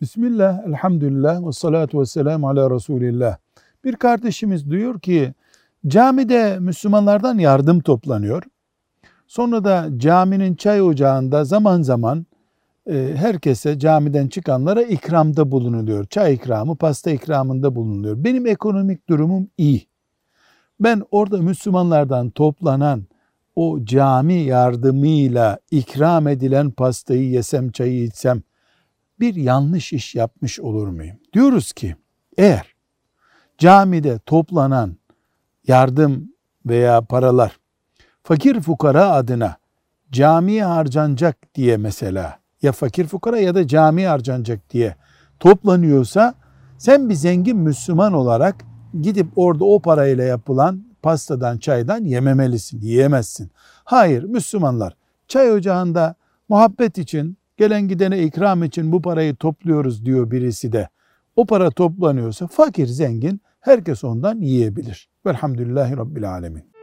Bismillah, elhamdülillah ve salatu ve selamu ala Resulillah. Bir kardeşimiz diyor ki camide Müslümanlardan yardım toplanıyor. Sonra da caminin çay ocağında zaman zaman e, herkese camiden çıkanlara ikramda bulunuluyor. Çay ikramı, pasta ikramında bulunuluyor. Benim ekonomik durumum iyi. Ben orada Müslümanlardan toplanan o cami yardımıyla ikram edilen pastayı yesem, çayı içsem bir yanlış iş yapmış olur muyum? Diyoruz ki eğer camide toplanan yardım veya paralar fakir fukara adına camiye harcanacak diye mesela ya fakir fukara ya da camiye harcanacak diye toplanıyorsa sen bir zengin Müslüman olarak gidip orada o parayla yapılan pastadan çaydan yememelisin, yiyemezsin. Hayır Müslümanlar çay ocağında muhabbet için gelen gidene ikram için bu parayı topluyoruz diyor birisi de. O para toplanıyorsa fakir zengin herkes ondan yiyebilir. Velhamdülillahi Rabbil Alemin.